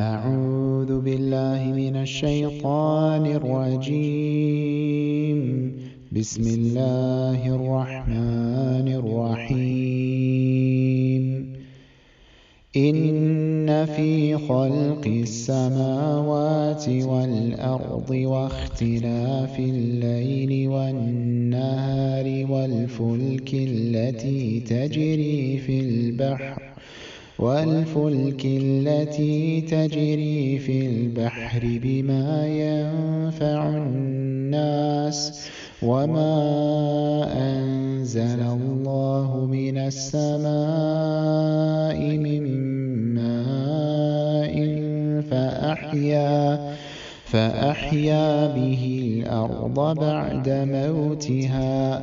أعوذ بالله من الشيطان الرجيم. بسم الله الرحمن الرحيم. إن في خلق السماوات والأرض واختلاف الليل والنهار والفلك التي تجري في البحر والفلك التي تجري في البحر بما ينفع الناس وما أنزل الله من السماء من ماء فأحيا فأحيا به الأرض بعد موتها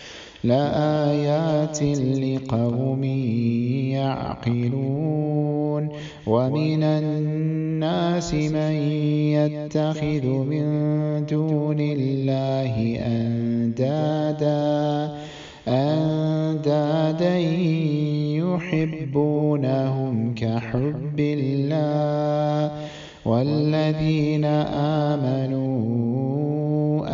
لآيات لقوم يعقلون ومن الناس من يتخذ من دون الله أندادا أندادا يحبونهم كحب الله. والذين آمنوا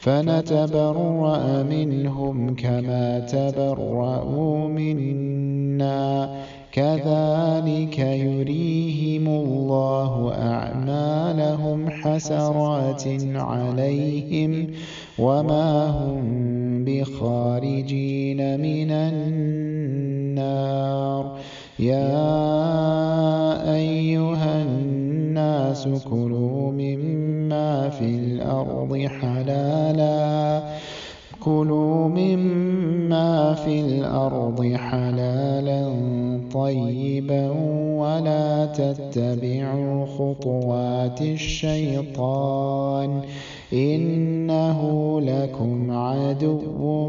فنتبرأ منهم كما تبرأوا منا. كذلك يريهم الله أعمالهم حسرات عليهم وما هم بخارجين من النار. يا الناس كلوا مما في الأرض حلالا كلوا مما في الأرض حلالا طيبا ولا تتبعوا خطوات الشيطان إنه لكم عدو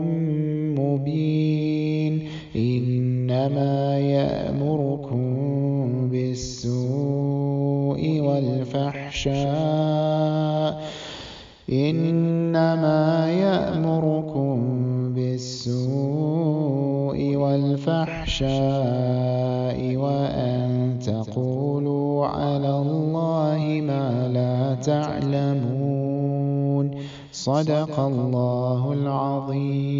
مبين إنما يأمركم والفحشاء إنما يأمركم بالسوء والفحشاء وأن تقولوا على الله ما لا تعلمون. صدق الله العظيم.